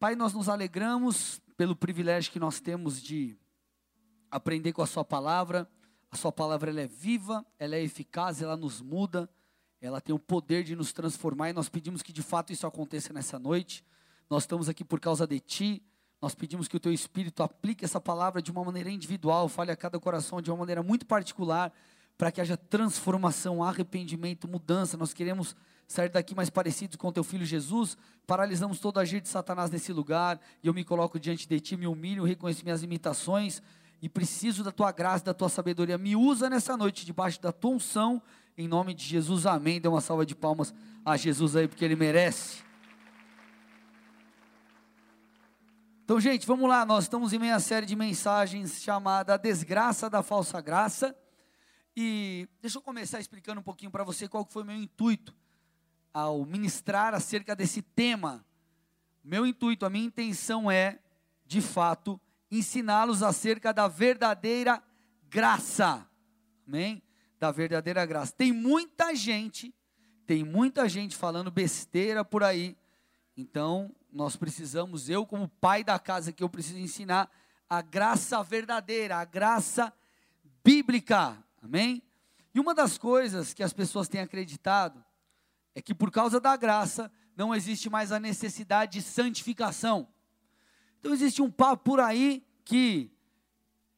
Pai, nós nos alegramos pelo privilégio que nós temos de aprender com a Sua palavra. A Sua palavra ela é viva, ela é eficaz, ela nos muda, ela tem o poder de nos transformar e nós pedimos que de fato isso aconteça nessa noite. Nós estamos aqui por causa de Ti. Nós pedimos que o Teu Espírito aplique essa palavra de uma maneira individual, fale a cada coração de uma maneira muito particular, para que haja transformação, arrependimento, mudança. Nós queremos sair daqui mais parecidos com teu filho Jesus, paralisamos todo agir de Satanás nesse lugar, e eu me coloco diante de ti, me humilho, reconheço minhas limitações, e preciso da tua graça, da tua sabedoria. Me usa nessa noite, debaixo da tua unção, em nome de Jesus, amém. Dê uma salva de palmas a Jesus aí, porque ele merece. Então, gente, vamos lá, nós estamos em meia série de mensagens chamada A Desgraça da Falsa Graça. E deixa eu começar explicando um pouquinho para você qual foi o meu intuito ao ministrar acerca desse tema, meu intuito, a minha intenção é, de fato, ensiná-los acerca da verdadeira graça. Amém? Da verdadeira graça. Tem muita gente, tem muita gente falando besteira por aí. Então, nós precisamos, eu como pai da casa que eu preciso ensinar a graça verdadeira, a graça bíblica. Amém? E uma das coisas que as pessoas têm acreditado é que por causa da graça não existe mais a necessidade de santificação. Então existe um papo por aí que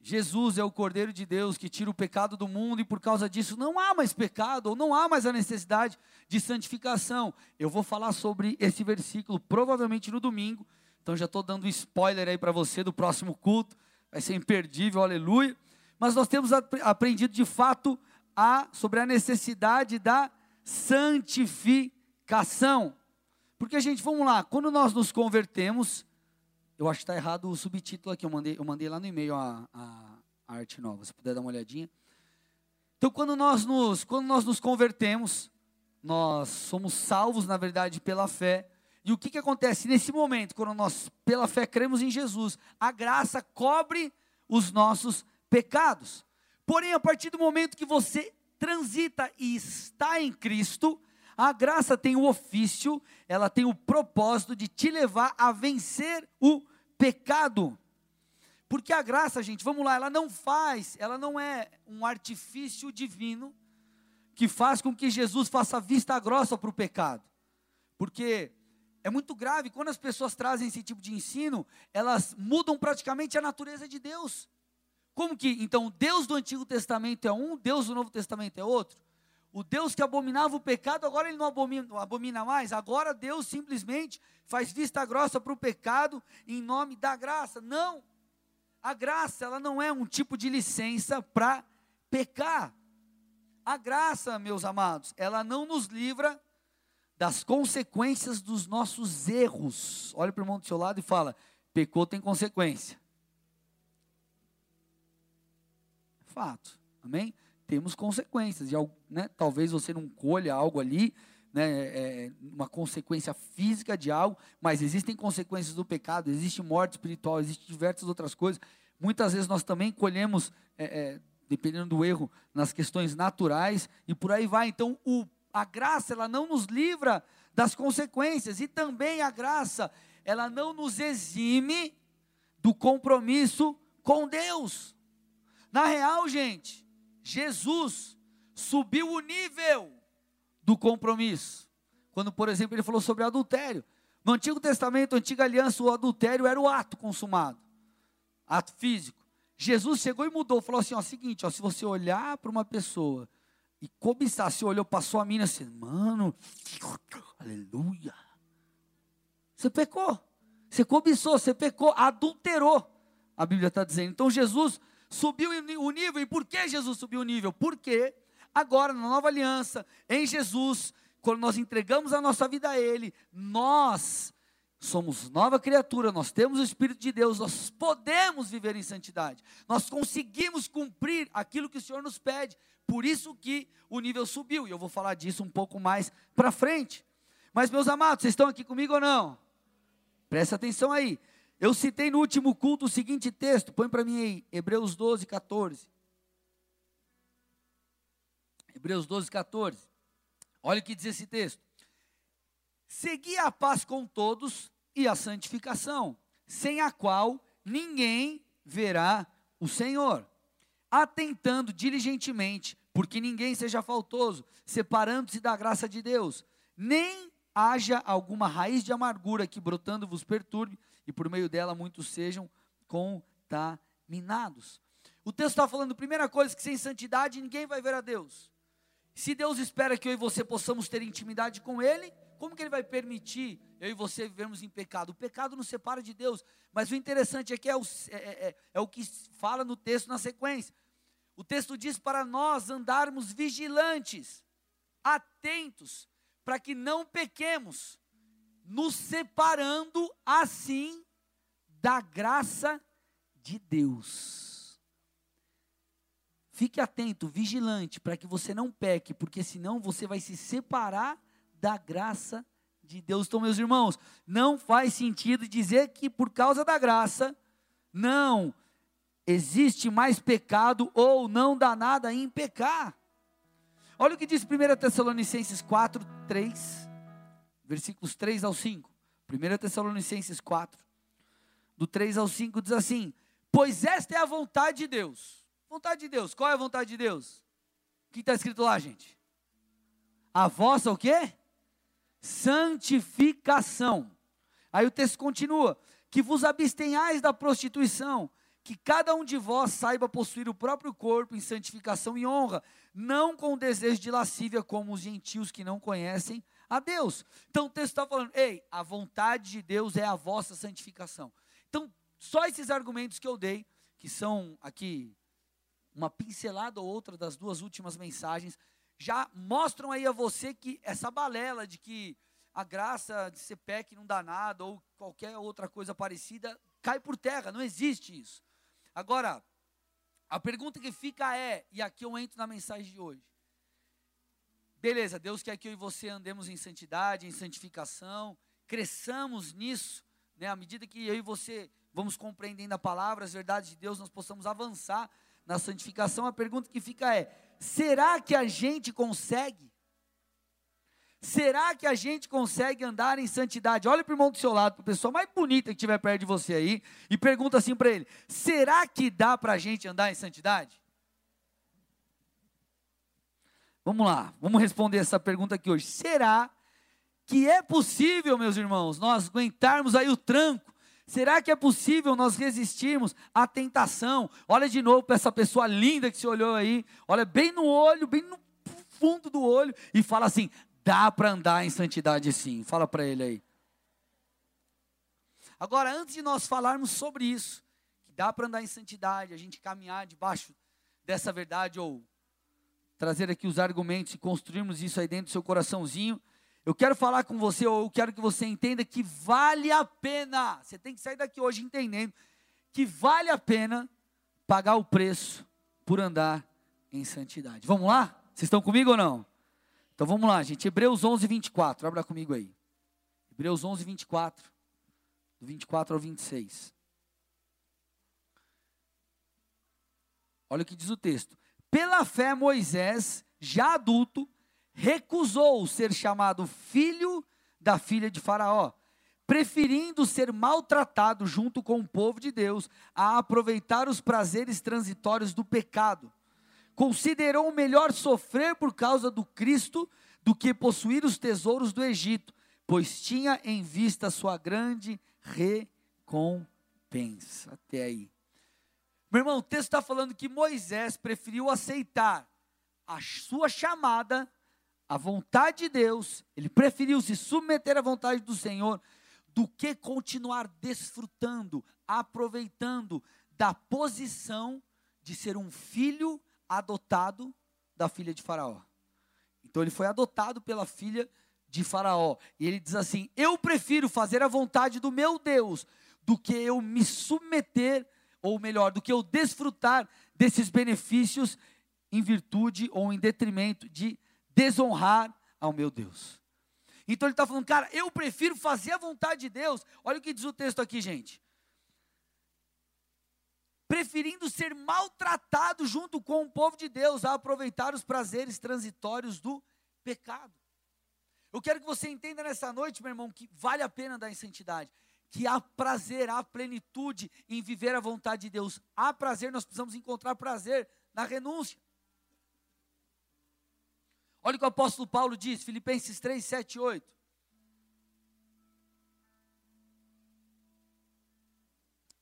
Jesus é o Cordeiro de Deus que tira o pecado do mundo e por causa disso não há mais pecado, ou não há mais a necessidade de santificação. Eu vou falar sobre esse versículo provavelmente no domingo, então já estou dando spoiler aí para você do próximo culto, vai ser imperdível, aleluia. Mas nós temos aprendido de fato a, sobre a necessidade da santificação. Porque, gente, vamos lá, quando nós nos convertemos, eu acho que está errado o subtítulo aqui, eu mandei, eu mandei lá no e-mail a, a, a, arte nova, se puder dar uma olhadinha. Então, quando nós, nos, quando nós nos convertemos, nós somos salvos, na verdade, pela fé. E o que, que acontece nesse momento, quando nós, pela fé, cremos em Jesus? A graça cobre os nossos pecados. Porém, a partir do momento que você transita e está em Cristo, a graça tem o ofício, ela tem o propósito de te levar a vencer o pecado. Porque a graça, gente, vamos lá, ela não faz, ela não é um artifício divino que faz com que Jesus faça vista grossa para o pecado. Porque é muito grave quando as pessoas trazem esse tipo de ensino, elas mudam praticamente a natureza de Deus. Como que, então, Deus do Antigo Testamento é um, Deus do Novo Testamento é outro? O Deus que abominava o pecado, agora ele não abomina, não abomina mais. Agora Deus simplesmente faz vista grossa para o pecado em nome da graça. Não. A graça, ela não é um tipo de licença para pecar. A graça, meus amados, ela não nos livra das consequências dos nossos erros. Olha para o irmão do seu lado e fala: pecou tem consequência. Fato. Amém? Temos consequências. E, né, talvez você não colha algo ali, né, é, é, uma consequência física de algo, mas existem consequências do pecado, existe morte espiritual, existem diversas outras coisas. Muitas vezes nós também colhemos, é, é, dependendo do erro, nas questões naturais e por aí vai. Então, o, a graça, ela não nos livra das consequências e também a graça, ela não nos exime do compromisso com Deus. Na real, gente, Jesus subiu o nível do compromisso. Quando, por exemplo, ele falou sobre adultério. No Antigo Testamento, Antiga Aliança, o adultério era o ato consumado, ato físico. Jesus chegou e mudou, falou assim: ó, seguinte, ó, se você olhar para uma pessoa e cobiçar, se olhou, passou a mina assim, mano, aleluia. Você pecou, você cobiçou, você pecou, adulterou. A Bíblia está dizendo. Então Jesus subiu o nível. E por que Jesus subiu o nível? Porque agora, na nova aliança, em Jesus, quando nós entregamos a nossa vida a Ele, nós somos nova criatura, nós temos o Espírito de Deus, nós podemos viver em santidade, nós conseguimos cumprir aquilo que o Senhor nos pede, por isso que o nível subiu, e eu vou falar disso um pouco mais para frente. Mas, meus amados, vocês estão aqui comigo ou não? Presta atenção aí. Eu citei no último culto o seguinte texto, põe para mim aí, Hebreus 12, 14. Hebreus 12, 14. Olha o que diz esse texto. Segui a paz com todos e a santificação, sem a qual ninguém verá o Senhor, atentando diligentemente, porque ninguém seja faltoso, separando-se da graça de Deus, nem haja alguma raiz de amargura que brotando vos perturbe, e por meio dela muitos sejam contaminados. O texto está falando, primeira coisa, que sem santidade ninguém vai ver a Deus. Se Deus espera que eu e você possamos ter intimidade com Ele, como que Ele vai permitir eu e você vivermos em pecado? O pecado nos separa de Deus, mas o interessante é que é o, é, é, é, o que fala no texto na sequência. O texto diz para nós andarmos vigilantes, atentos, para que não pequemos, nos separando assim da graça de Deus. Fique atento, vigilante, para que você não peque, porque senão você vai se separar da graça de Deus. Então, meus irmãos, não faz sentido dizer que por causa da graça, não existe mais pecado ou não dá nada em pecar. Olha o que diz 1 Tessalonicenses 4, 3, versículos 3 ao 5. 1 Tessalonicenses 4, do 3 ao 5, diz assim: Pois esta é a vontade de Deus. Vontade de Deus, qual é a vontade de Deus? O que está escrito lá, gente? A vossa o quê? Santificação. Aí o texto continua: que vos abstenhais da prostituição, que cada um de vós saiba possuir o próprio corpo em santificação e honra, não com desejo de lascívia como os gentios que não conhecem a Deus. Então o texto está falando, ei, a vontade de Deus é a vossa santificação. Então, só esses argumentos que eu dei, que são aqui uma pincelada ou outra das duas últimas mensagens, já mostram aí a você que essa balela de que a graça de ser PEC não dá nada, ou qualquer outra coisa parecida, cai por terra, não existe isso. Agora, a pergunta que fica é, e aqui eu entro na mensagem de hoje. Beleza, Deus quer que eu e você andemos em santidade, em santificação, cresçamos nisso, né? À medida que eu e você vamos compreendendo a palavra, as verdades de Deus, nós possamos avançar na santificação. A pergunta que fica é: será que a gente consegue? Será que a gente consegue andar em santidade? Olha para o irmão do seu lado, para a pessoa mais bonita que estiver perto de você aí, e pergunta assim para ele: será que dá para a gente andar em santidade? Vamos lá, vamos responder essa pergunta aqui hoje. Será que é possível, meus irmãos, nós aguentarmos aí o tranco? Será que é possível nós resistirmos à tentação? Olha de novo para essa pessoa linda que se olhou aí, olha bem no olho, bem no fundo do olho, e fala assim: Dá para andar em santidade sim. Fala para ele aí. Agora, antes de nós falarmos sobre isso, que dá para andar em santidade, a gente caminhar debaixo dessa verdade ou trazer aqui os argumentos e construirmos isso aí dentro do seu coraçãozinho, eu quero falar com você, ou eu quero que você entenda que vale a pena. Você tem que sair daqui hoje entendendo que vale a pena pagar o preço por andar em santidade. Vamos lá? Vocês estão comigo ou não? Então vamos lá, gente. Hebreus 11, 24. Abra comigo aí. Hebreus 11, 24. Do 24 ao 26. Olha o que diz o texto. Pela fé, Moisés, já adulto, recusou ser chamado filho da filha de Faraó, preferindo ser maltratado junto com o povo de Deus a aproveitar os prazeres transitórios do pecado considerou melhor sofrer por causa do Cristo do que possuir os tesouros do Egito, pois tinha em vista sua grande recompensa. Até aí. Meu irmão, o texto está falando que Moisés preferiu aceitar a sua chamada, a vontade de Deus, ele preferiu se submeter à vontade do Senhor, do que continuar desfrutando, aproveitando da posição de ser um filho adotado da filha de Faraó. Então ele foi adotado pela filha de Faraó. E ele diz assim: Eu prefiro fazer a vontade do meu Deus do que eu me submeter, ou melhor, do que eu desfrutar desses benefícios em virtude ou em detrimento de desonrar ao meu Deus. Então ele está falando, cara, eu prefiro fazer a vontade de Deus. Olha o que diz o texto aqui, gente preferindo ser maltratado junto com o povo de Deus a aproveitar os prazeres transitórios do pecado. Eu quero que você entenda nessa noite, meu irmão, que vale a pena dar em santidade. Que há prazer, há plenitude em viver a vontade de Deus. Há prazer, nós precisamos encontrar prazer na renúncia. Olha o que o apóstolo Paulo diz, Filipenses 3, 7 e 8.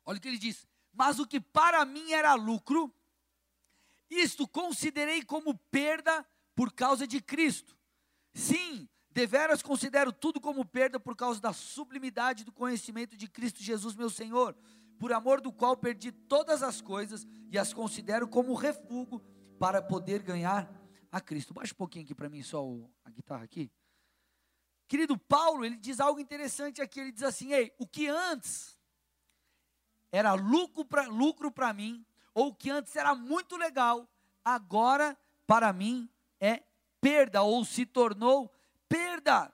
Olha o que ele diz: Mas o que para mim era lucro, isto considerei como perda por causa de Cristo. Sim, deveras considero tudo como perda por causa da sublimidade do conhecimento de Cristo Jesus, meu Senhor, por amor do qual perdi todas as coisas e as considero como refúgio para poder ganhar a Cristo. Baixa um pouquinho aqui para mim só a guitarra aqui. Querido Paulo, ele diz algo interessante aqui, ele diz assim: "Ei, o que antes era lucro para lucro mim, ou o que antes era muito legal, agora para mim é perda ou se tornou perda.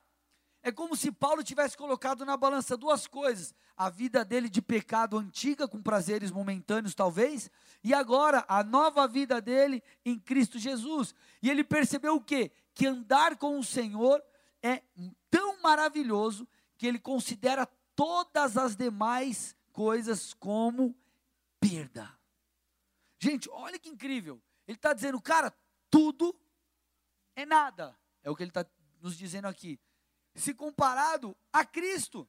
É como se Paulo tivesse colocado na balança duas coisas: a vida dele de pecado antiga, com prazeres momentâneos talvez, e agora a nova vida dele em Cristo Jesus. E ele percebeu o quê? Que andar com o Senhor é tão maravilhoso que ele considera todas as demais coisas como perda. Gente, olha que incrível. Ele está dizendo, cara, tudo é nada. É o que ele está nos dizendo aqui. Se comparado a Cristo.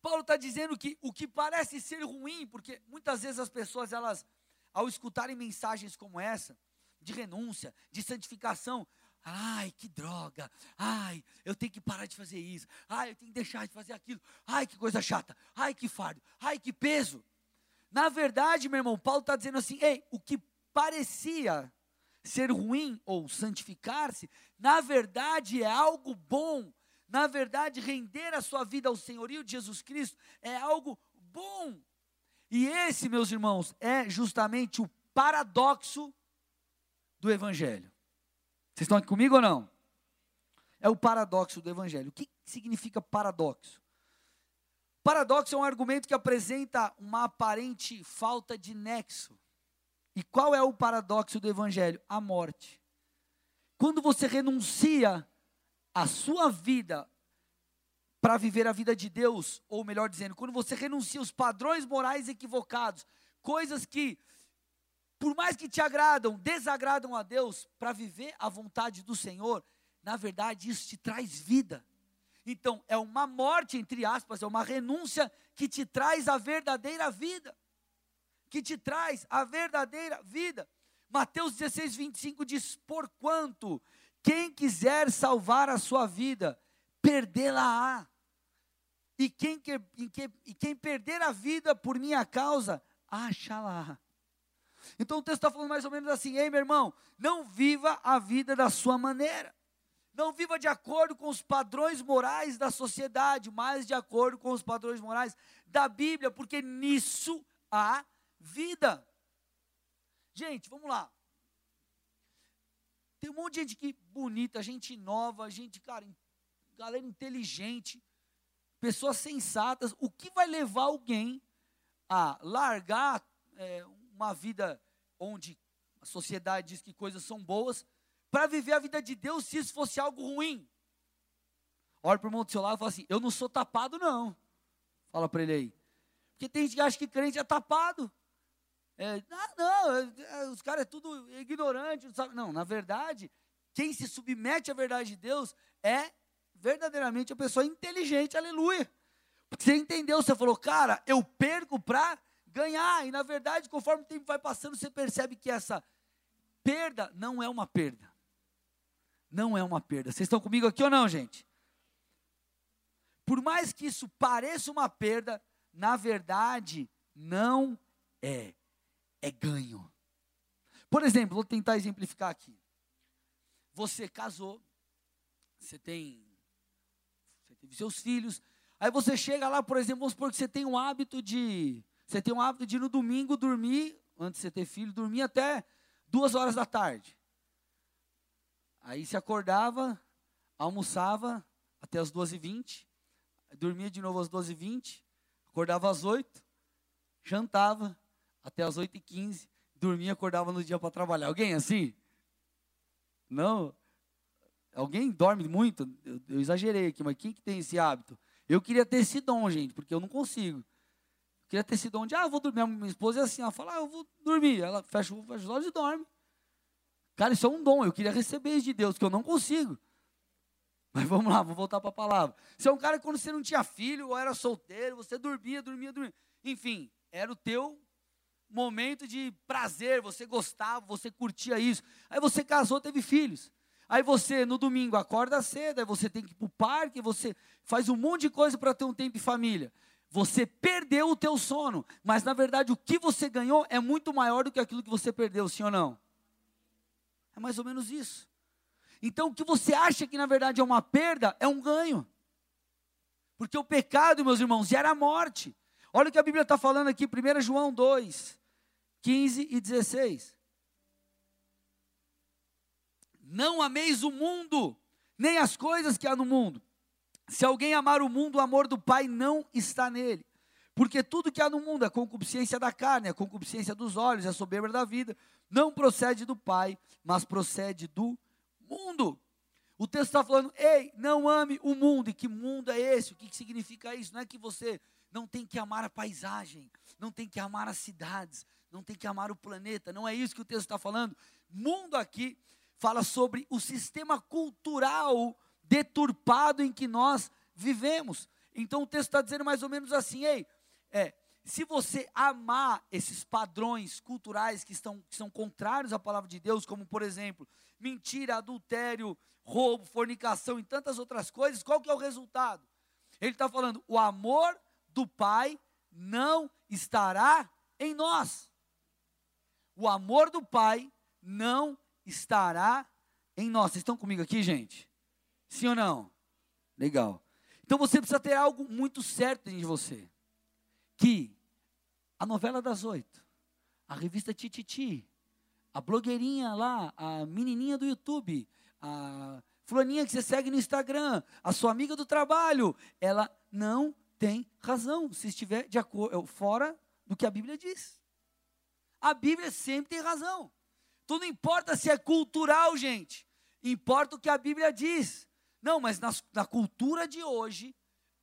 Paulo está dizendo que o que parece ser ruim, porque muitas vezes as pessoas, elas, ao escutarem mensagens como essa, de renúncia, de santificação, ai, que droga, ai, eu tenho que parar de fazer isso, ai, eu tenho que deixar de fazer aquilo, ai, que coisa chata, ai, que fardo, ai, que peso. Na verdade, meu irmão, Paulo está dizendo assim: ei, o que parecia ser ruim ou santificar-se, na verdade é algo bom na verdade, render a sua vida ao senhorio de Jesus Cristo é algo bom. E esse, meus irmãos, é justamente o paradoxo do Evangelho. Vocês estão aqui comigo ou não? É o paradoxo do Evangelho. O que significa paradoxo? Paradoxo é um argumento que apresenta uma aparente falta de nexo. E qual é o paradoxo do Evangelho? A morte. Quando você renuncia a sua vida para viver a vida de Deus, ou melhor dizendo, quando você renuncia os padrões morais equivocados, coisas que, por mais que te agradam, desagradam a Deus, para viver a vontade do Senhor, na verdade isso te traz vida. Então, é uma morte, entre aspas, é uma renúncia que te traz a verdadeira vida. Que te traz a verdadeira vida. Mateus 16, 25 diz: Porquanto quem quiser salvar a sua vida, perdê-la-á. E quem, que, e quem perder a vida por minha causa, acha-la. Então o texto está falando mais ou menos assim: ei, meu irmão, não viva a vida da sua maneira. Não viva de acordo com os padrões morais da sociedade, mas de acordo com os padrões morais da Bíblia, porque nisso há vida. Gente, vamos lá. Tem um monte de gente que bonita, gente nova, gente, cara, galera inteligente, pessoas sensatas. O que vai levar alguém a largar é, uma vida onde a sociedade diz que coisas são boas, para viver a vida de Deus se isso fosse algo ruim? Olha para o irmão do seu lado e fala assim: Eu não sou tapado, não. Fala para ele aí. Porque tem gente que acha que crente é tapado. É, ah, não, é, é, os caras é tudo ignorante, não, sabe? não, na verdade, quem se submete à verdade de Deus é verdadeiramente a pessoa inteligente, aleluia. Porque você entendeu, você falou, cara, eu perco para ganhar. E na verdade, conforme o tempo vai passando, você percebe que essa perda não é uma perda. Não é uma perda. Vocês estão comigo aqui ou não, gente? Por mais que isso pareça uma perda, na verdade, não é é ganho. Por exemplo, vou tentar exemplificar aqui. Você casou, você tem, você teve seus filhos, aí você chega lá, por exemplo, vamos supor que você tem um hábito de, você tem um hábito de no domingo dormir, antes de você ter filho, dormir até duas horas da tarde. Aí se acordava, almoçava até as duas e vinte, dormia de novo às duas e vinte, acordava às oito, jantava, até as 8h15, dormia acordava no dia para trabalhar. Alguém assim? Não? Alguém dorme muito? Eu, eu, exagerei aqui, mas quem que tem esse hábito? Eu queria ter esse dom, gente, porque eu não consigo. Eu queria ter esse dom de, ah, vou dormir. Minha esposa é assim, ela fala, ah, eu vou dormir. Ela fecha, fecha os olhos e dorme. Cara, isso é um dom. Eu queria receber isso de Deus, que eu não consigo. Mas vamos lá, vou voltar para a palavra. Você é um cara que quando você não tinha filho ou era solteiro, você dormia, dormia, dormia. Enfim, era o teu momento de prazer, você gostava, você curtia isso. Aí você casou, teve filhos. Aí você, no domingo, acorda cedo, aí você tem que ir para o parque, você faz um monte de coisa para ter um tempo de família. Você perdeu o teu sono, mas na verdade o que você ganhou é muito maior do que aquilo que você perdeu, sim ou não? É mais ou menos isso. Então, o que você acha que na verdade é uma perda, é um ganho. Porque o pecado, meus irmãos, gera morte. Olha o que a Bíblia está falando aqui, 1 João 2, 15 e 16. Não ameis o mundo, nem as coisas que há no mundo. Se alguém amar o mundo, o amor do Pai não está nele. Porque tudo que há no mundo, a concupiscência da carne, a concupiscência dos olhos, a soberba da vida, não procede do Pai, mas procede do mundo. O texto está falando, ei, não ame o mundo. E que mundo é esse? O que, que significa isso? Não é que você não tem que amar a paisagem, não tem que amar as cidades, não tem que amar o planeta. Não é isso que o texto está falando. Mundo aqui fala sobre o sistema cultural deturpado em que nós vivemos. Então o texto está dizendo mais ou menos assim: ei, é, se você amar esses padrões culturais que, estão, que são contrários à palavra de Deus, como por exemplo, mentira, adultério, roubo, fornicação e tantas outras coisas, qual que é o resultado? Ele está falando, o amor do Pai não estará em nós. O amor do Pai não estará em nós. Vocês estão comigo aqui, gente? Sim ou não? Legal. Então você precisa ter algo muito certo de você. Que a novela das oito, a revista Tititi, a blogueirinha lá, a menininha do YouTube, a fulaninha que você segue no Instagram, a sua amiga do trabalho, ela não tem razão se estiver de acordo fora do que a Bíblia diz. A Bíblia sempre tem razão. Então não importa se é cultural, gente. Importa o que a Bíblia diz. Não, mas na, na cultura de hoje,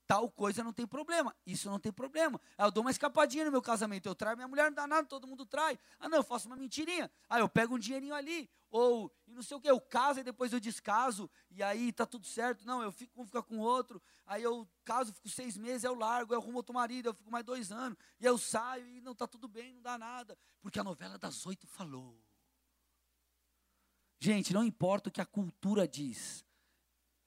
tal coisa não tem problema. Isso não tem problema. Ah, eu dou uma escapadinha no meu casamento. Eu traio minha mulher, não dá nada, todo mundo trai. Ah, não, eu faço uma mentirinha. Ah, eu pego um dinheirinho ali. Ou, e não sei o que, eu caso e depois eu descaso. E aí tá tudo certo. Não, eu fico um fica com o outro. Aí eu caso, fico seis meses, eu largo, eu arrumo outro marido, eu fico mais dois anos. E eu saio e não tá tudo bem, não dá nada. Porque a novela das oito falou. Gente, não importa o que a cultura diz.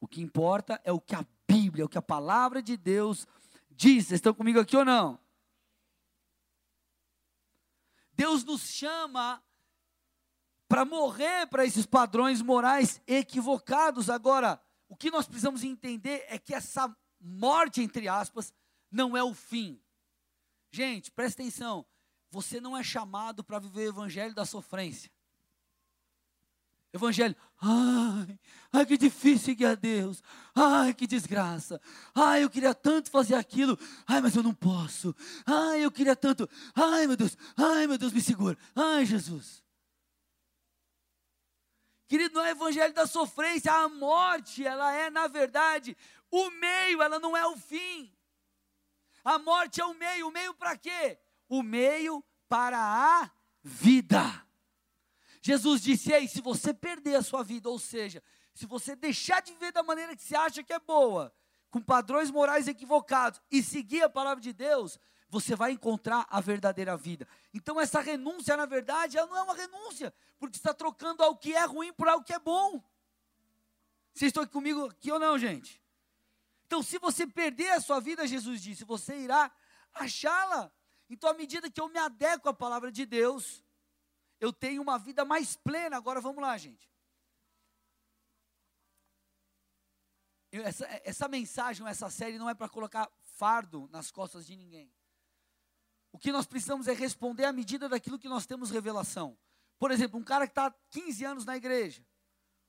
O que importa é o que a Bíblia, o que a palavra de Deus diz. Vocês estão comigo aqui ou não? Deus nos chama para morrer para esses padrões morais equivocados. Agora, o que nós precisamos entender é que essa morte, entre aspas, não é o fim. Gente, presta atenção. Você não é chamado para viver o evangelho da sofrência. Evangelho, ai, ai que difícil seguir a Deus, ai que desgraça, ai eu queria tanto fazer aquilo, ai mas eu não posso, ai eu queria tanto, ai meu Deus, ai meu Deus me segura, ai Jesus. Querido, não é evangelho da sofrência, a morte, ela é na verdade o meio, ela não é o fim. A morte é o meio, o meio para quê? O meio para a vida. Jesus disse: Ei, se você perder a sua vida, ou seja, se você deixar de viver da maneira que você acha que é boa, com padrões morais equivocados, e seguir a palavra de Deus, você vai encontrar a verdadeira vida. Então, essa renúncia, na verdade, ela não é uma renúncia, porque está trocando algo que é ruim por algo que é bom. Vocês estão aqui comigo aqui ou não, gente? Então, se você perder a sua vida, Jesus disse, você irá achá-la. Então, à medida que eu me adequo à palavra de Deus, eu tenho uma vida mais plena. Agora vamos lá, gente. Essa, essa mensagem, essa série não é para colocar fardo nas costas de ninguém. O que nós precisamos é responder à medida daquilo que nós temos revelação. Por exemplo, um cara que está 15 anos na igreja,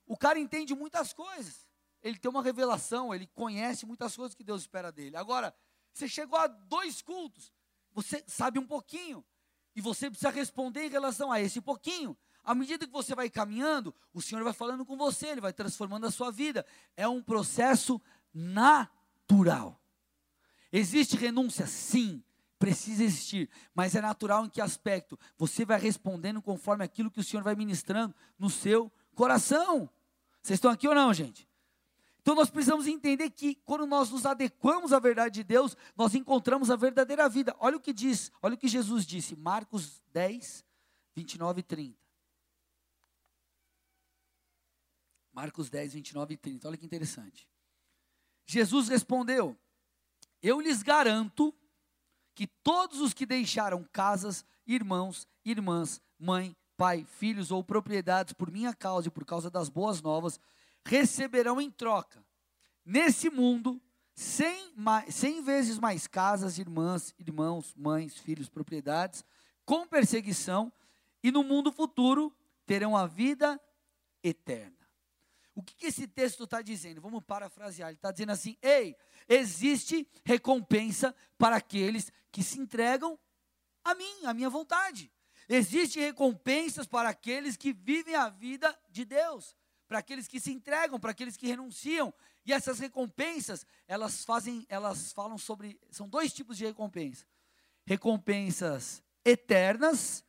o cara entende muitas coisas. Ele tem uma revelação, ele conhece muitas coisas que Deus espera dele. Agora, você chegou a dois cultos, você sabe um pouquinho, e você precisa responder em relação a esse pouquinho. À medida que você vai caminhando, o Senhor vai falando com você, Ele vai transformando a sua vida. É um processo natural. Existe renúncia? Sim, precisa existir, mas é natural em que aspecto? Você vai respondendo conforme aquilo que o Senhor vai ministrando no seu coração. Vocês estão aqui ou não, gente? Então nós precisamos entender que quando nós nos adequamos à verdade de Deus, nós encontramos a verdadeira vida. Olha o que diz, olha o que Jesus disse, Marcos 10, 29 e 30. Marcos 10, 29 e 30. Olha que interessante. Jesus respondeu: Eu lhes garanto que todos os que deixaram casas, irmãos, irmãs, mãe, pai, filhos ou propriedades por minha causa e por causa das boas novas, receberão em troca, nesse mundo, cem, cem vezes mais casas, irmãs, irmãos, mães, filhos, propriedades, com perseguição, e no mundo futuro terão a vida eterna. O que, que esse texto está dizendo? Vamos parafrasear. Ele está dizendo assim: ei, existe recompensa para aqueles que se entregam a mim, à minha vontade. Existe recompensas para aqueles que vivem a vida de Deus, para aqueles que se entregam, para aqueles que renunciam. E essas recompensas, elas fazem, elas falam sobre, são dois tipos de recompensa. Recompensas eternas,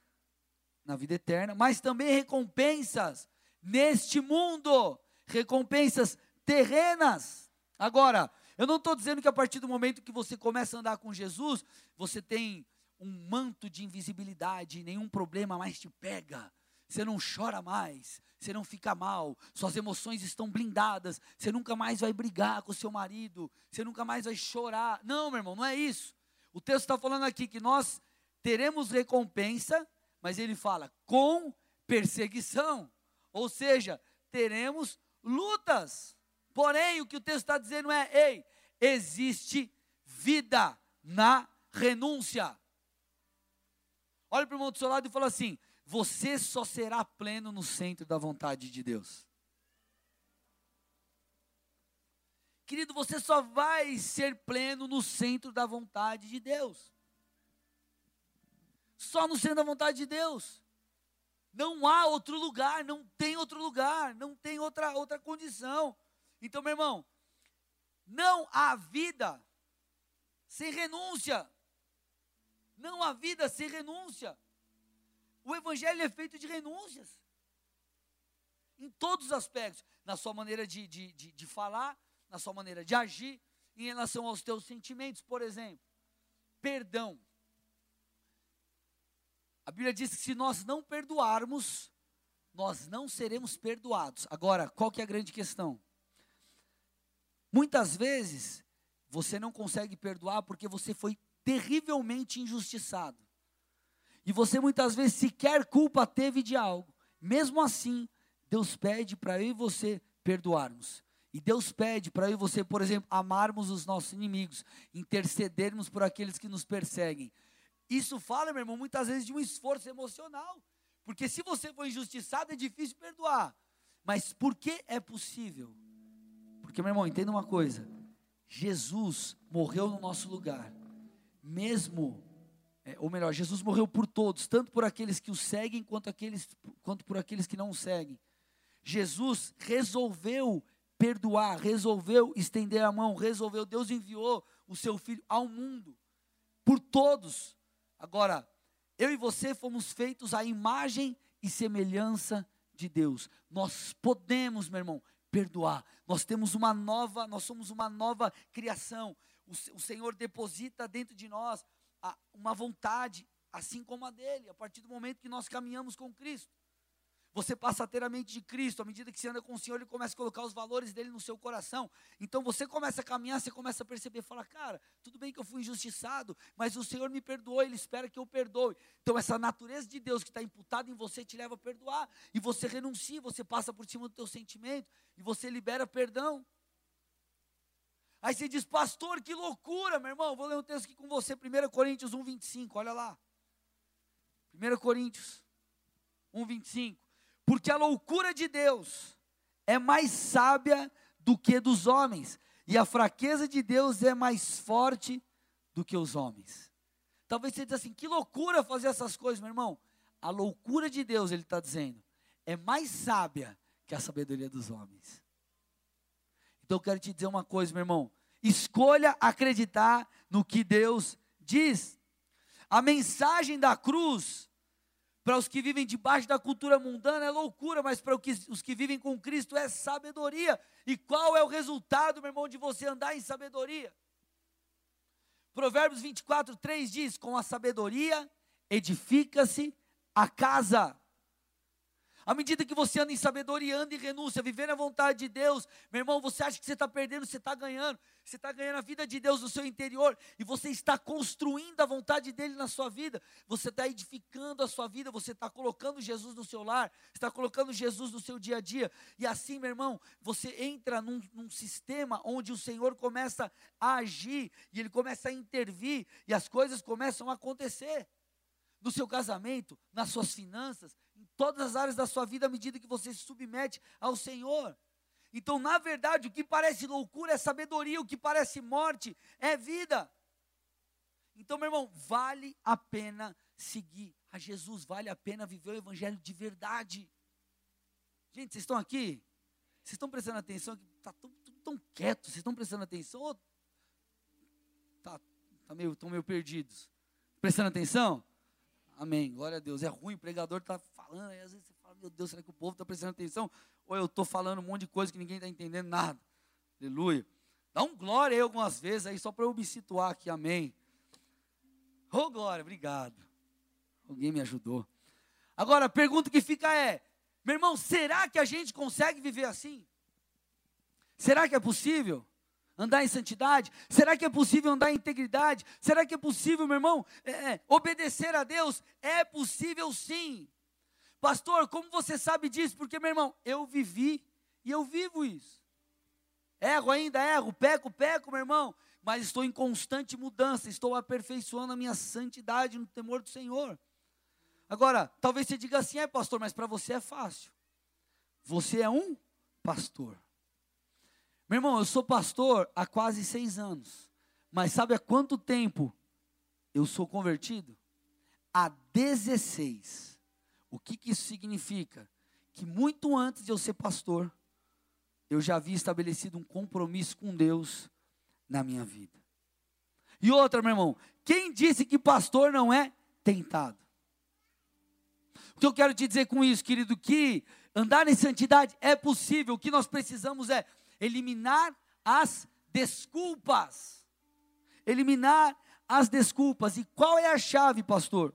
na vida eterna, mas também recompensas neste mundo recompensas terrenas. Agora, eu não estou dizendo que a partir do momento que você começa a andar com Jesus, você tem um manto de invisibilidade, nenhum problema mais te pega. Você não chora mais, você não fica mal, suas emoções estão blindadas, você nunca mais vai brigar com seu marido, você nunca mais vai chorar. Não, meu irmão, não é isso. O texto está falando aqui que nós teremos recompensa, mas ele fala com perseguição. Ou seja, teremos lutas. Porém, o que o texto está dizendo é: ei, existe vida na renúncia. Olha para o irmão do seu lado e fala assim: você só será pleno no centro da vontade de Deus. Querido, você só vai ser pleno no centro da vontade de Deus. Só no centro da vontade de Deus. Não há outro lugar, não tem outro lugar, não tem outra, outra condição. Então, meu irmão, não há vida sem renúncia. Não há vida sem renúncia. O Evangelho é feito de renúncias. Em todos os aspectos. Na sua maneira de, de, de, de falar, na sua maneira de agir, em relação aos teus sentimentos, por exemplo. Perdão. A Bíblia diz que se nós não perdoarmos, nós não seremos perdoados. Agora, qual que é a grande questão? Muitas vezes você não consegue perdoar porque você foi terrivelmente injustiçado. E você muitas vezes sequer culpa teve de algo. Mesmo assim, Deus pede para eu e você perdoarmos. E Deus pede para eu e você, por exemplo, amarmos os nossos inimigos, intercedermos por aqueles que nos perseguem. Isso fala, meu irmão, muitas vezes de um esforço emocional. Porque se você for injustiçado, é difícil perdoar. Mas por que é possível? Porque, meu irmão, entenda uma coisa: Jesus morreu no nosso lugar, mesmo, é, ou melhor, Jesus morreu por todos, tanto por aqueles que o seguem, quanto, aqueles, quanto por aqueles que não o seguem. Jesus resolveu perdoar, resolveu estender a mão, resolveu, Deus enviou o seu filho ao mundo, por todos. Agora, eu e você fomos feitos à imagem e semelhança de Deus. Nós podemos, meu irmão, perdoar. Nós temos uma nova, nós somos uma nova criação. O, o Senhor deposita dentro de nós a, uma vontade, assim como a dele, a partir do momento que nós caminhamos com Cristo. Você passa a ter a mente de Cristo, à medida que você anda com o Senhor, Ele começa a colocar os valores dele no seu coração. Então você começa a caminhar, você começa a perceber, fala, cara, tudo bem que eu fui injustiçado, mas o Senhor me perdoou, Ele espera que eu perdoe. Então essa natureza de Deus que está imputada em você te leva a perdoar, e você renuncia, você passa por cima do teu sentimento, e você libera perdão. Aí você diz, pastor, que loucura, meu irmão. Vou ler um texto aqui com você, 1 Coríntios 1, 25, olha lá. 1 Coríntios 1, 25. Porque a loucura de Deus é mais sábia do que dos homens, e a fraqueza de Deus é mais forte do que os homens. Talvez você diga assim: que loucura fazer essas coisas, meu irmão. a loucura de Deus, ele está dizendo, é mais sábia que a sabedoria dos homens. Então eu quero te dizer uma coisa, meu irmão. Escolha acreditar no que Deus diz. A mensagem da cruz, para os que vivem debaixo da cultura mundana, é loucura, mas para os que vivem com Cristo é sabedoria. E qual é o resultado, meu irmão, de você andar em sabedoria? Provérbios 24, 3 diz: Com a sabedoria edifica-se a casa. À medida que você anda em sabedoria, anda em renúncia, vivendo a vontade de Deus, meu irmão, você acha que você está perdendo, você está ganhando. Você está ganhando a vida de Deus no seu interior e você está construindo a vontade dele na sua vida. Você está edificando a sua vida, você está colocando Jesus no seu lar, está colocando Jesus no seu dia a dia. E assim, meu irmão, você entra num, num sistema onde o Senhor começa a agir e ele começa a intervir e as coisas começam a acontecer no seu casamento, nas suas finanças, todas as áreas da sua vida, à medida que você se submete ao Senhor. Então, na verdade, o que parece loucura é sabedoria, o que parece morte é vida. Então, meu irmão, vale a pena seguir a Jesus, vale a pena viver o evangelho de verdade. Gente, vocês estão aqui? Vocês estão prestando atenção? Está tudo, tão quieto, vocês estão prestando atenção? Tá, tá meio, estão meio perdidos. Prestando atenção? Amém. Glória a Deus. É ruim, o pregador está falando, aí às vezes você fala, meu Deus, será que o povo está prestando atenção? Ou eu estou falando um monte de coisa que ninguém está entendendo nada. Aleluia. Dá um glória aí algumas vezes aí, só para eu me situar aqui. Amém. Ô oh, glória, obrigado. Alguém me ajudou. Agora, a pergunta que fica é: meu irmão, será que a gente consegue viver assim? Será que é possível? Andar em santidade? Será que é possível andar em integridade? Será que é possível, meu irmão, é, é, obedecer a Deus? É possível sim. Pastor, como você sabe disso? Porque, meu irmão, eu vivi e eu vivo isso. Erro ainda, erro, peco, peco, meu irmão, mas estou em constante mudança, estou aperfeiçoando a minha santidade no temor do Senhor. Agora, talvez você diga assim, é pastor, mas para você é fácil. Você é um pastor. Meu irmão, eu sou pastor há quase seis anos. Mas sabe há quanto tempo eu sou convertido? Há 16. O que, que isso significa? Que muito antes de eu ser pastor, eu já havia estabelecido um compromisso com Deus na minha vida. E outra, meu irmão, quem disse que pastor não é tentado? O que eu quero te dizer com isso, querido, que andar em santidade é possível, o que nós precisamos é eliminar as desculpas. Eliminar as desculpas. E qual é a chave, pastor?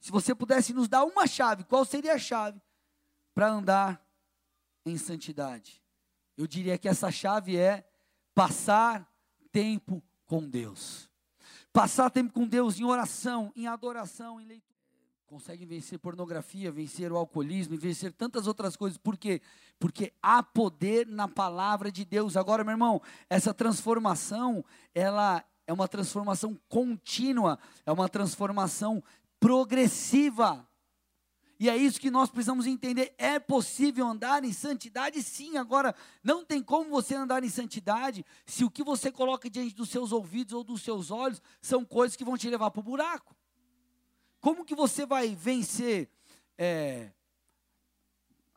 Se você pudesse nos dar uma chave, qual seria a chave para andar em santidade? Eu diria que essa chave é passar tempo com Deus. Passar tempo com Deus em oração, em adoração, em leitura conseguem vencer pornografia, vencer o alcoolismo, vencer tantas outras coisas. Por quê? Porque há poder na palavra de Deus. Agora, meu irmão, essa transformação, ela é uma transformação contínua, é uma transformação progressiva. E é isso que nós precisamos entender. É possível andar em santidade? Sim. Agora, não tem como você andar em santidade se o que você coloca diante dos seus ouvidos ou dos seus olhos são coisas que vão te levar para o buraco. Como que você vai vencer é,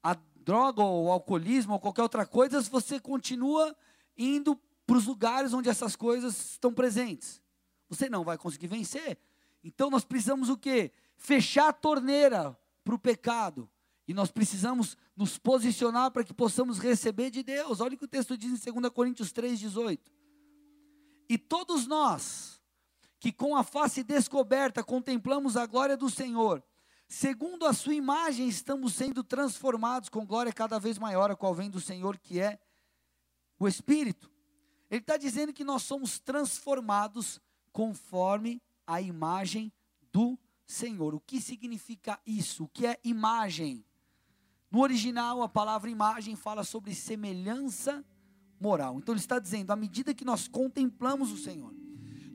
a droga ou o alcoolismo ou qualquer outra coisa se você continua indo para os lugares onde essas coisas estão presentes? Você não vai conseguir vencer. Então nós precisamos o quê? Fechar a torneira para o pecado. E nós precisamos nos posicionar para que possamos receber de Deus. Olha o que o texto diz em 2 Coríntios 3,18. E todos nós, que com a face descoberta contemplamos a glória do Senhor, segundo a sua imagem estamos sendo transformados com glória cada vez maior, a qual vem do Senhor, que é o Espírito. Ele está dizendo que nós somos transformados conforme a imagem do Senhor. O que significa isso? O que é imagem? No original, a palavra imagem fala sobre semelhança moral. Então, ele está dizendo, à medida que nós contemplamos o Senhor,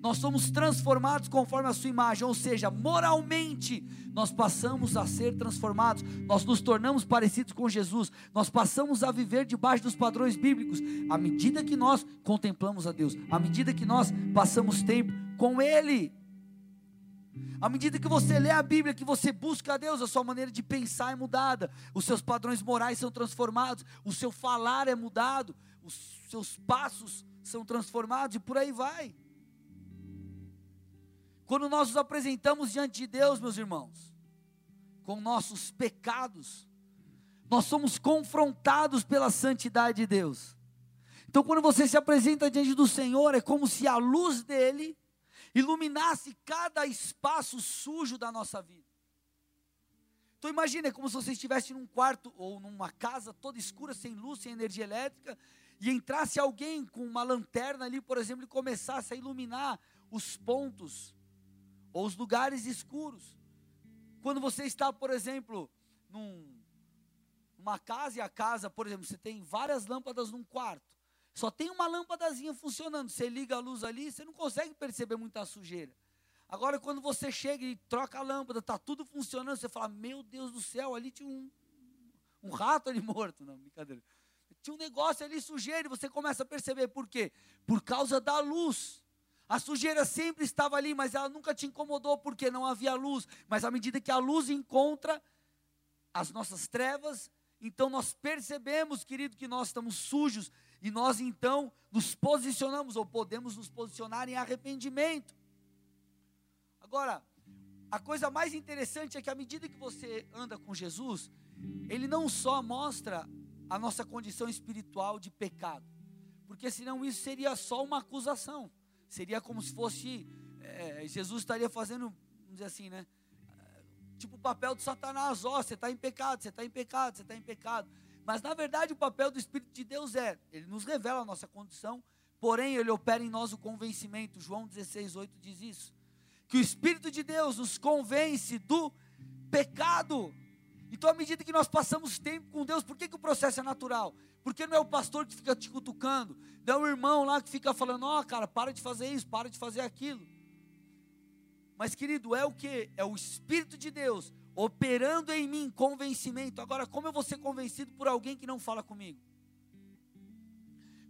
nós somos transformados conforme a sua imagem, ou seja, moralmente nós passamos a ser transformados, nós nos tornamos parecidos com Jesus, nós passamos a viver debaixo dos padrões bíblicos, à medida que nós contemplamos a Deus, à medida que nós passamos tempo com Ele. À medida que você lê a Bíblia, que você busca a Deus, a sua maneira de pensar é mudada, os seus padrões morais são transformados, o seu falar é mudado, os seus passos são transformados e por aí vai. Quando nós nos apresentamos diante de Deus, meus irmãos, com nossos pecados, nós somos confrontados pela santidade de Deus. Então, quando você se apresenta diante do Senhor, é como se a luz dele iluminasse cada espaço sujo da nossa vida. Então imagine, é como se você estivesse num quarto ou numa casa toda escura, sem luz, sem energia elétrica, e entrasse alguém com uma lanterna ali, por exemplo, e começasse a iluminar os pontos ou os lugares escuros. Quando você está, por exemplo, num, numa casa e a casa, por exemplo, você tem várias lâmpadas num quarto. Só tem uma lâmpadazinha funcionando. Você liga a luz ali, você não consegue perceber muita sujeira. Agora, quando você chega e troca a lâmpada, está tudo funcionando, você fala: Meu Deus do céu, ali tinha um, um rato ali morto. Não, brincadeira. Tinha um negócio ali sujeira e você começa a perceber. Por quê? Por causa da luz. A sujeira sempre estava ali, mas ela nunca te incomodou porque não havia luz. Mas à medida que a luz encontra as nossas trevas, então nós percebemos, querido, que nós estamos sujos e nós então nos posicionamos, ou podemos nos posicionar em arrependimento. Agora, a coisa mais interessante é que à medida que você anda com Jesus, Ele não só mostra a nossa condição espiritual de pecado, porque senão isso seria só uma acusação, seria como se fosse, é, Jesus estaria fazendo, vamos dizer assim, né? Tipo o papel do Satanás, ó, oh, você está em pecado, você está em pecado, você está em pecado. Mas na verdade o papel do Espírito de Deus é, ele nos revela a nossa condição, porém ele opera em nós o convencimento. João 16, 8 diz isso. Que o Espírito de Deus nos convence do pecado. Então, à medida que nós passamos tempo com Deus, por que, que o processo é natural? Porque não é o pastor que fica te cutucando, não é o irmão lá que fica falando, ó, oh, cara, para de fazer isso, para de fazer aquilo. Mas, querido, é o que? É o Espírito de Deus operando em mim convencimento. Agora, como eu vou ser convencido por alguém que não fala comigo?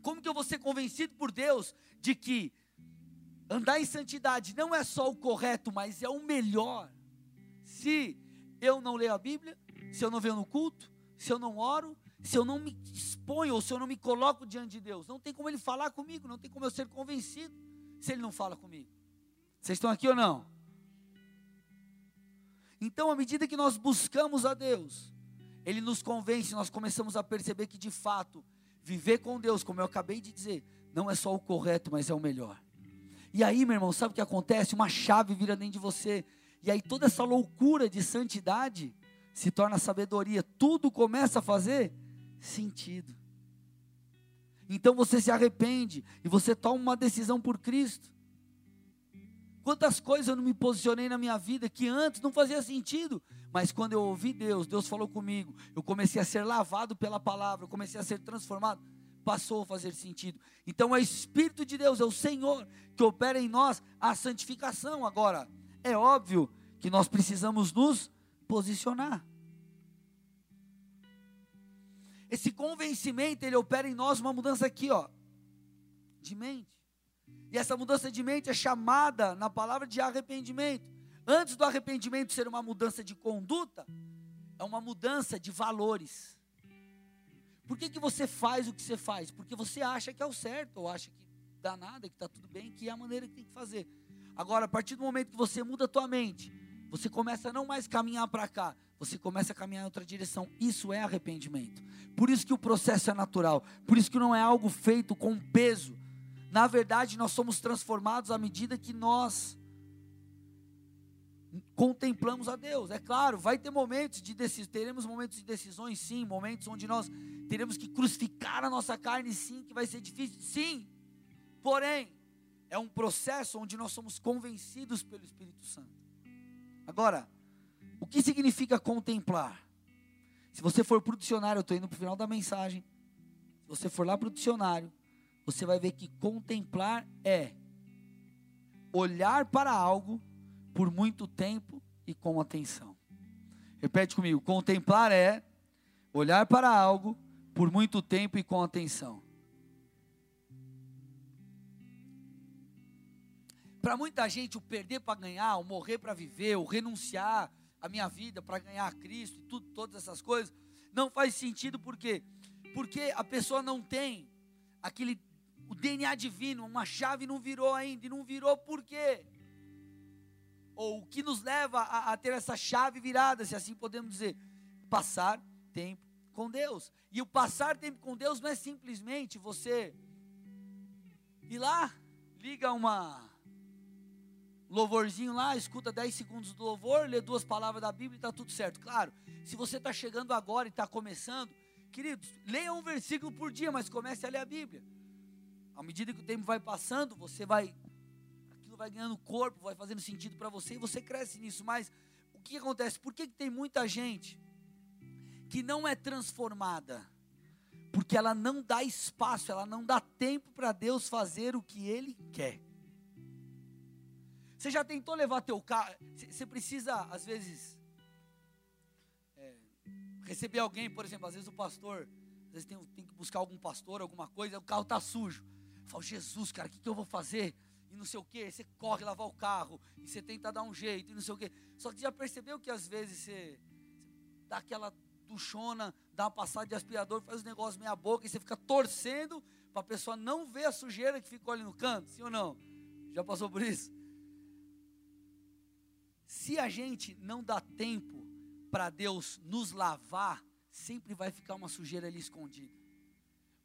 Como que eu vou ser convencido por Deus de que andar em santidade não é só o correto, mas é o melhor? Se eu não leio a Bíblia, se eu não venho no culto, se eu não oro, se eu não me exponho ou se eu não me coloco diante de Deus, não tem como ele falar comigo, não tem como eu ser convencido se ele não fala comigo. Vocês estão aqui ou não? Então, à medida que nós buscamos a Deus, Ele nos convence, nós começamos a perceber que de fato, viver com Deus, como eu acabei de dizer, não é só o correto, mas é o melhor. E aí, meu irmão, sabe o que acontece? Uma chave vira dentro de você, e aí toda essa loucura de santidade se torna sabedoria, tudo começa a fazer sentido. Então você se arrepende e você toma uma decisão por Cristo. Quantas coisas eu não me posicionei na minha vida que antes não fazia sentido, mas quando eu ouvi Deus, Deus falou comigo, eu comecei a ser lavado pela palavra, eu comecei a ser transformado, passou a fazer sentido. Então é o Espírito de Deus, é o Senhor que opera em nós a santificação. Agora, é óbvio que nós precisamos nos posicionar. Esse convencimento, ele opera em nós uma mudança aqui, ó, de mente. E essa mudança de mente é chamada na palavra de arrependimento. Antes do arrependimento ser uma mudança de conduta, é uma mudança de valores. Por que, que você faz o que você faz? Porque você acha que é o certo, ou acha que dá nada, que está tudo bem, que é a maneira que tem que fazer. Agora, a partir do momento que você muda a tua mente, você começa a não mais caminhar para cá, você começa a caminhar em outra direção. Isso é arrependimento. Por isso que o processo é natural. Por isso que não é algo feito com peso. Na verdade, nós somos transformados à medida que nós contemplamos a Deus. É claro, vai ter momentos de decisão, teremos momentos de decisões, sim, momentos onde nós teremos que crucificar a nossa carne, sim, que vai ser difícil, sim. Porém, é um processo onde nós somos convencidos pelo Espírito Santo. Agora, o que significa contemplar? Se você for para o dicionário, eu estou indo para o final da mensagem. Se você for lá para o dicionário, você vai ver que contemplar é olhar para algo por muito tempo e com atenção. Repete comigo: contemplar é olhar para algo por muito tempo e com atenção. Para muita gente, o perder para ganhar, o morrer para viver, o renunciar a minha vida para ganhar a Cristo e tudo, todas essas coisas, não faz sentido por quê? Porque a pessoa não tem aquele o DNA divino, uma chave não virou ainda, e não virou por quê? Ou o que nos leva a, a ter essa chave virada, se assim podemos dizer, passar tempo com Deus. E o passar tempo com Deus não é simplesmente você ir lá, liga uma louvorzinho lá, escuta 10 segundos do louvor, lê duas palavras da Bíblia e está tudo certo. Claro, se você está chegando agora e está começando, queridos, leia um versículo por dia, mas comece a ler a Bíblia. À medida que o tempo vai passando, você vai, aquilo vai ganhando corpo, vai fazendo sentido para você e você cresce nisso. Mas o que acontece? Por que, que tem muita gente que não é transformada? Porque ela não dá espaço, ela não dá tempo para Deus fazer o que Ele quer. Você já tentou levar teu carro? Você precisa, às vezes, é, receber alguém, por exemplo, às vezes o pastor, às vezes tem, tem que buscar algum pastor, alguma coisa, o carro está sujo. Fala, Jesus, cara, o que, que eu vou fazer? E não sei o que, você corre lavar o carro, e você tenta dar um jeito, e não sei o que. Só que já percebeu que às vezes você, você dá aquela duchona, dá uma passada de aspirador, faz os negócios meia boca, e você fica torcendo para a pessoa não ver a sujeira que ficou ali no canto, sim ou não? Já passou por isso? Se a gente não dá tempo para Deus nos lavar, sempre vai ficar uma sujeira ali escondida.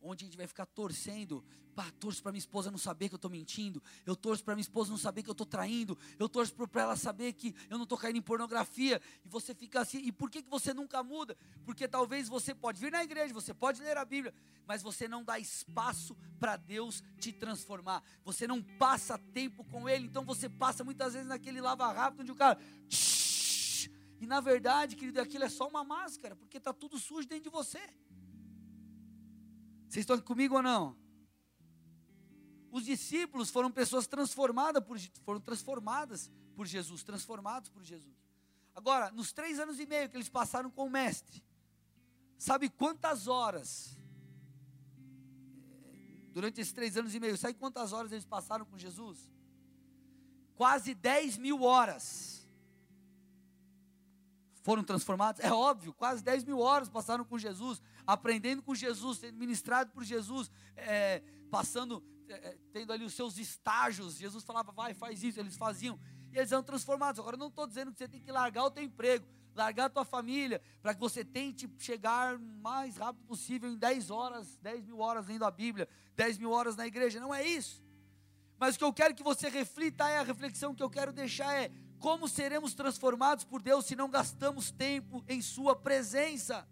Onde a gente vai ficar torcendo, pá, torço para minha esposa não saber que eu estou mentindo, eu torço para minha esposa não saber que eu estou traindo, eu torço para ela saber que eu não estou caindo em pornografia, e você fica assim, e por que, que você nunca muda? Porque talvez você pode vir na igreja, você pode ler a Bíblia, mas você não dá espaço para Deus te transformar, você não passa tempo com Ele, então você passa muitas vezes naquele lava rápido onde o cara. E na verdade, querido, aquilo é só uma máscara, porque está tudo sujo dentro de você. Vocês estão comigo ou não? Os discípulos foram pessoas transformadas por, foram transformadas por Jesus, transformados por Jesus. Agora, nos três anos e meio que eles passaram com o mestre, sabe quantas horas? Eh, durante esses três anos e meio, sabe quantas horas eles passaram com Jesus? Quase 10 mil horas. Foram transformados? É óbvio, quase 10 mil horas passaram com Jesus aprendendo com Jesus, sendo ministrado por Jesus, é, passando, é, é, tendo ali os seus estágios. Jesus falava, vai, faz isso, eles faziam. E eles eram transformados. Agora, eu não estou dizendo que você tem que largar o teu emprego, largar a tua família, para que você tente chegar mais rápido possível em 10 horas, 10 mil horas lendo a Bíblia, 10 mil horas na igreja. Não é isso. Mas o que eu quero que você reflita é a reflexão que eu quero deixar é como seremos transformados por Deus se não gastamos tempo em Sua presença.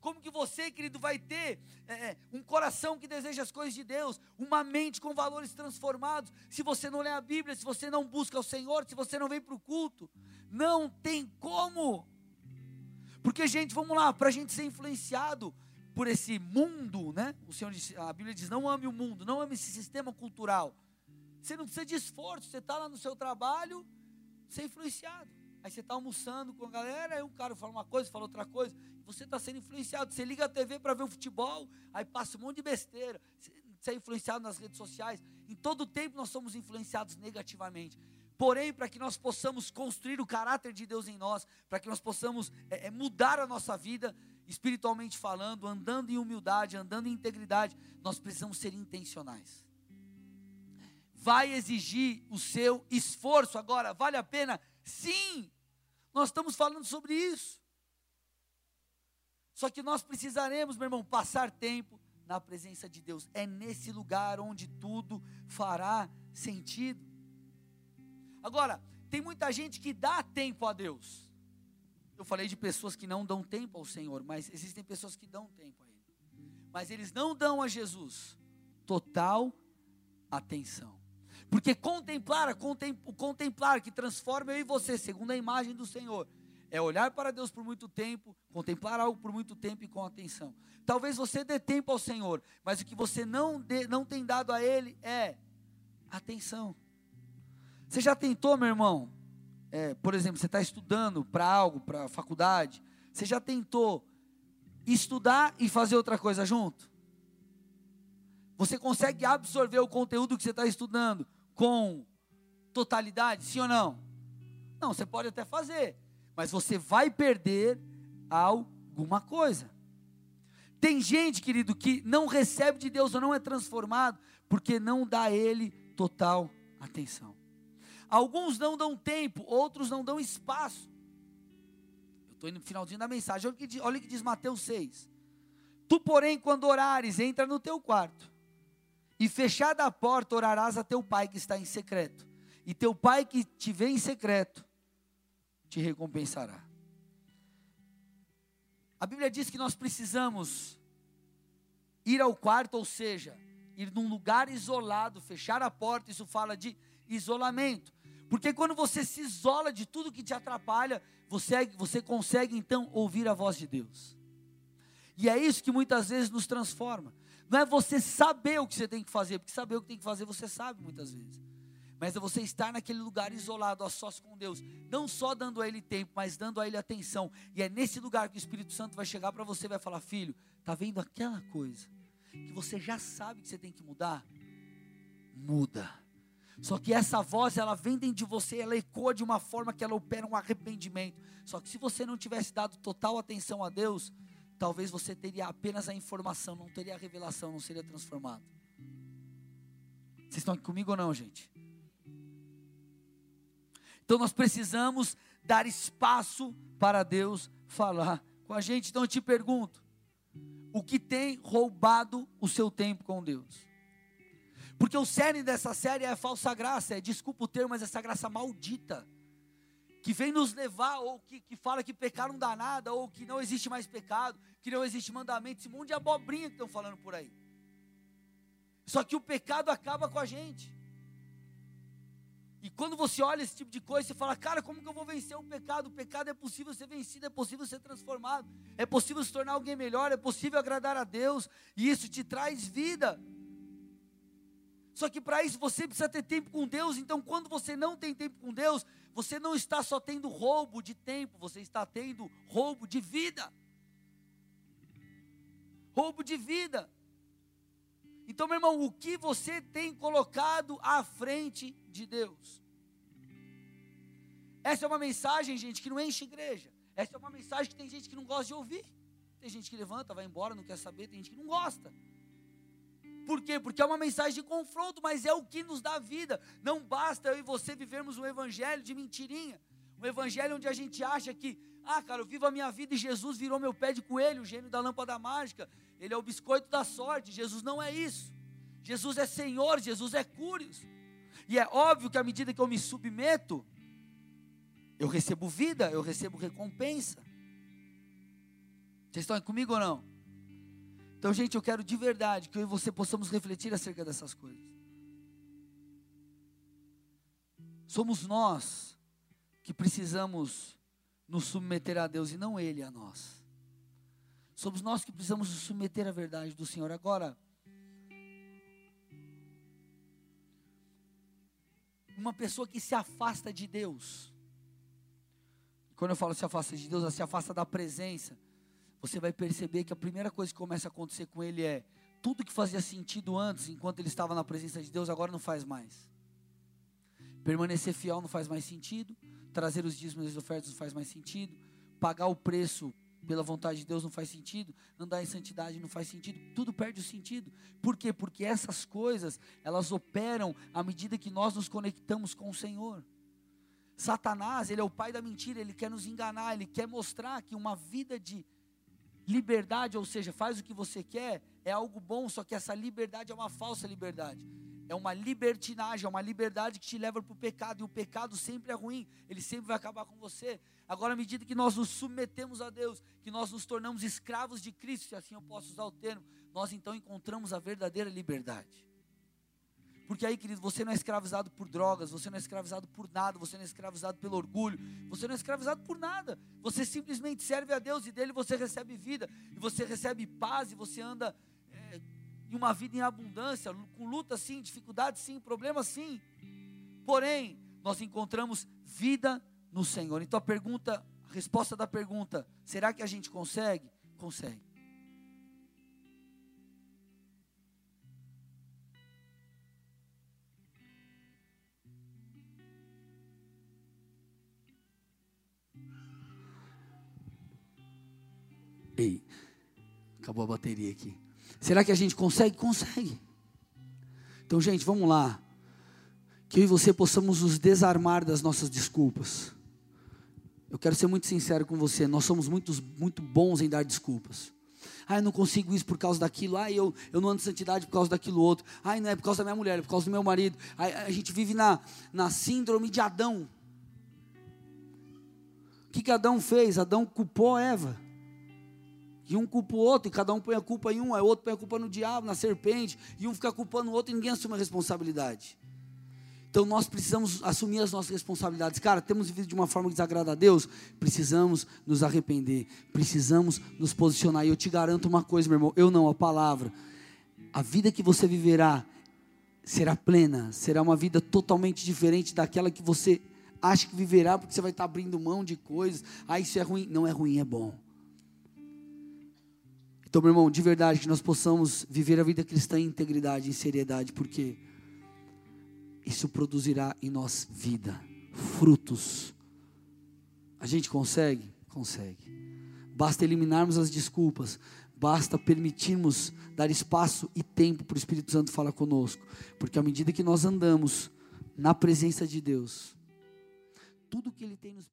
Como que você, querido, vai ter é, é, um coração que deseja as coisas de Deus, uma mente com valores transformados, se você não lê a Bíblia, se você não busca o Senhor, se você não vem para o culto? Não tem como. Porque, gente, vamos lá, para a gente ser influenciado por esse mundo, né? O Senhor disse, a Bíblia diz: não ame o mundo, não ame esse sistema cultural. Você não precisa de esforço, você está lá no seu trabalho, ser influenciado. Aí você está almoçando com a galera, aí um cara fala uma coisa, fala outra coisa. Você está sendo influenciado. Você liga a TV para ver o futebol, aí passa um monte de besteira. Você é influenciado nas redes sociais. Em todo tempo nós somos influenciados negativamente. Porém, para que nós possamos construir o caráter de Deus em nós, para que nós possamos é, é, mudar a nossa vida, espiritualmente falando, andando em humildade, andando em integridade, nós precisamos ser intencionais. Vai exigir o seu esforço. Agora, vale a pena? Sim, nós estamos falando sobre isso. Só que nós precisaremos, meu irmão, passar tempo na presença de Deus. É nesse lugar onde tudo fará sentido. Agora, tem muita gente que dá tempo a Deus. Eu falei de pessoas que não dão tempo ao Senhor, mas existem pessoas que dão tempo a Ele. Mas eles não dão a Jesus total atenção. Porque contemplar, o contemplar que transforma eu e você, segundo a imagem do Senhor, é olhar para Deus por muito tempo, contemplar algo por muito tempo e com atenção. Talvez você dê tempo ao Senhor, mas o que você não, dê, não tem dado a Ele é atenção. Você já tentou, meu irmão? É, por exemplo, você está estudando para algo, para faculdade. Você já tentou estudar e fazer outra coisa junto? Você consegue absorver o conteúdo que você está estudando com totalidade, sim ou não? Não, você pode até fazer, mas você vai perder alguma coisa. Tem gente, querido, que não recebe de Deus ou não é transformado porque não dá a Ele total atenção. Alguns não dão tempo, outros não dão espaço. Eu estou indo no finalzinho da mensagem. Olha o, que, olha o que diz Mateus 6. Tu, porém, quando orares, entra no teu quarto, e fechada a porta, orarás a teu pai que está em secreto. E teu pai que te vê em secreto, te recompensará. A Bíblia diz que nós precisamos ir ao quarto, ou seja, ir num lugar isolado, fechar a porta, isso fala de isolamento. Porque quando você se isola de tudo que te atrapalha, você, você consegue então ouvir a voz de Deus. E é isso que muitas vezes nos transforma. Não é você saber o que você tem que fazer, porque saber o que tem que fazer você sabe muitas vezes mas é você estar naquele lugar isolado, a sós com Deus, não só dando a Ele tempo, mas dando a Ele atenção. E é nesse lugar que o Espírito Santo vai chegar para você e vai falar: Filho, está vendo aquela coisa que você já sabe que você tem que mudar? Muda. Só que essa voz, ela vem dentro de você, ela ecoa de uma forma que ela opera um arrependimento. Só que se você não tivesse dado total atenção a Deus, talvez você teria apenas a informação, não teria a revelação, não seria transformado. Vocês estão aqui comigo ou não, gente? Então nós precisamos dar espaço para Deus falar com a gente. Então eu te pergunto: o que tem roubado o seu tempo com Deus? Porque o cerne dessa série é a falsa graça, é, desculpa o termo, mas essa graça maldita, que vem nos levar, ou que, que fala que pecar não dá nada, ou que não existe mais pecado, que não existe mandamento, esse mundo de abobrinha que estão falando por aí. Só que o pecado acaba com a gente. E quando você olha esse tipo de coisa, você fala, cara, como que eu vou vencer o pecado? O pecado é possível ser vencido, é possível ser transformado, é possível se tornar alguém melhor, é possível agradar a Deus, e isso te traz vida. Só que para isso você precisa ter tempo com Deus, então quando você não tem tempo com Deus, você não está só tendo roubo de tempo, você está tendo roubo de vida. Roubo de vida. Então, meu irmão, o que você tem colocado à frente de Deus? Essa é uma mensagem, gente, que não enche igreja. Essa é uma mensagem que tem gente que não gosta de ouvir. Tem gente que levanta, vai embora, não quer saber, tem gente que não gosta. Por quê? Porque é uma mensagem de confronto, mas é o que nos dá vida. Não basta eu e você vivermos um evangelho de mentirinha. Um evangelho onde a gente acha que, ah, cara, eu vivo a minha vida e Jesus virou meu pé de coelho, o gênio da lâmpada mágica. Ele é o biscoito da sorte. Jesus não é isso. Jesus é Senhor, Jesus é Cúrios. E é óbvio que à medida que eu me submeto, eu recebo vida, eu recebo recompensa. Vocês estão comigo ou não? Então, gente, eu quero de verdade que eu e você possamos refletir acerca dessas coisas. Somos nós que precisamos nos submeter a Deus e não Ele a nós. Somos nós que precisamos nos submeter à verdade do Senhor. Agora, uma pessoa que se afasta de Deus, quando eu falo se afasta de Deus, ela se afasta da presença, você vai perceber que a primeira coisa que começa a acontecer com ele é tudo que fazia sentido antes, enquanto ele estava na presença de Deus, agora não faz mais. Permanecer fiel não faz mais sentido, trazer os dízimos e as ofertas não faz mais sentido, pagar o preço pela vontade de Deus não faz sentido, andar em santidade não faz sentido, tudo perde o sentido. Por quê? Porque essas coisas, elas operam à medida que nós nos conectamos com o Senhor. Satanás, ele é o pai da mentira, ele quer nos enganar, ele quer mostrar que uma vida de liberdade, ou seja, faz o que você quer, é algo bom, só que essa liberdade é uma falsa liberdade é uma libertinagem, é uma liberdade que te leva para o pecado, e o pecado sempre é ruim, ele sempre vai acabar com você. Agora, à medida que nós nos submetemos a Deus, que nós nos tornamos escravos de Cristo, se assim eu posso usar o termo, nós então encontramos a verdadeira liberdade. Porque aí, querido, você não é escravizado por drogas, você não é escravizado por nada, você não é escravizado pelo orgulho, você não é escravizado por nada. Você simplesmente serve a Deus e dele você recebe vida, e você recebe paz, e você anda e uma vida em abundância, com luta sim, dificuldade sim, problema sim. Porém, nós encontramos vida no Senhor. Então a pergunta, a resposta da pergunta, será que a gente consegue? Consegue. Ei, acabou a bateria aqui. Será que a gente consegue? Consegue. Então, gente, vamos lá. Que eu e você possamos nos desarmar das nossas desculpas. Eu quero ser muito sincero com você. Nós somos muito, muito bons em dar desculpas. Ah, eu não consigo isso por causa daquilo. Ah, eu, eu não ando santidade por causa daquilo outro. Ah, não é por causa da minha mulher, é por causa do meu marido. Ah, a gente vive na, na síndrome de Adão. O que, que Adão fez? Adão culpou Eva. E um culpa o outro, e cada um põe a culpa em um, aí o outro põe a culpa no diabo, na serpente, e um fica culpando o outro e ninguém assume a responsabilidade. Então nós precisamos assumir as nossas responsabilidades. Cara, temos vivido de uma forma que desagrada a Deus, precisamos nos arrepender, precisamos nos posicionar. E eu te garanto uma coisa, meu irmão, eu não, a palavra. A vida que você viverá será plena, será uma vida totalmente diferente daquela que você acha que viverá, porque você vai estar abrindo mão de coisas. Ah, isso é ruim. Não é ruim, é bom. Então, meu irmão, de verdade, que nós possamos viver a vida cristã em integridade, em seriedade, porque isso produzirá em nós vida, frutos. A gente consegue? Consegue. Basta eliminarmos as desculpas, basta permitirmos dar espaço e tempo para o Espírito Santo falar conosco, porque à medida que nós andamos na presença de Deus, tudo que Ele tem nos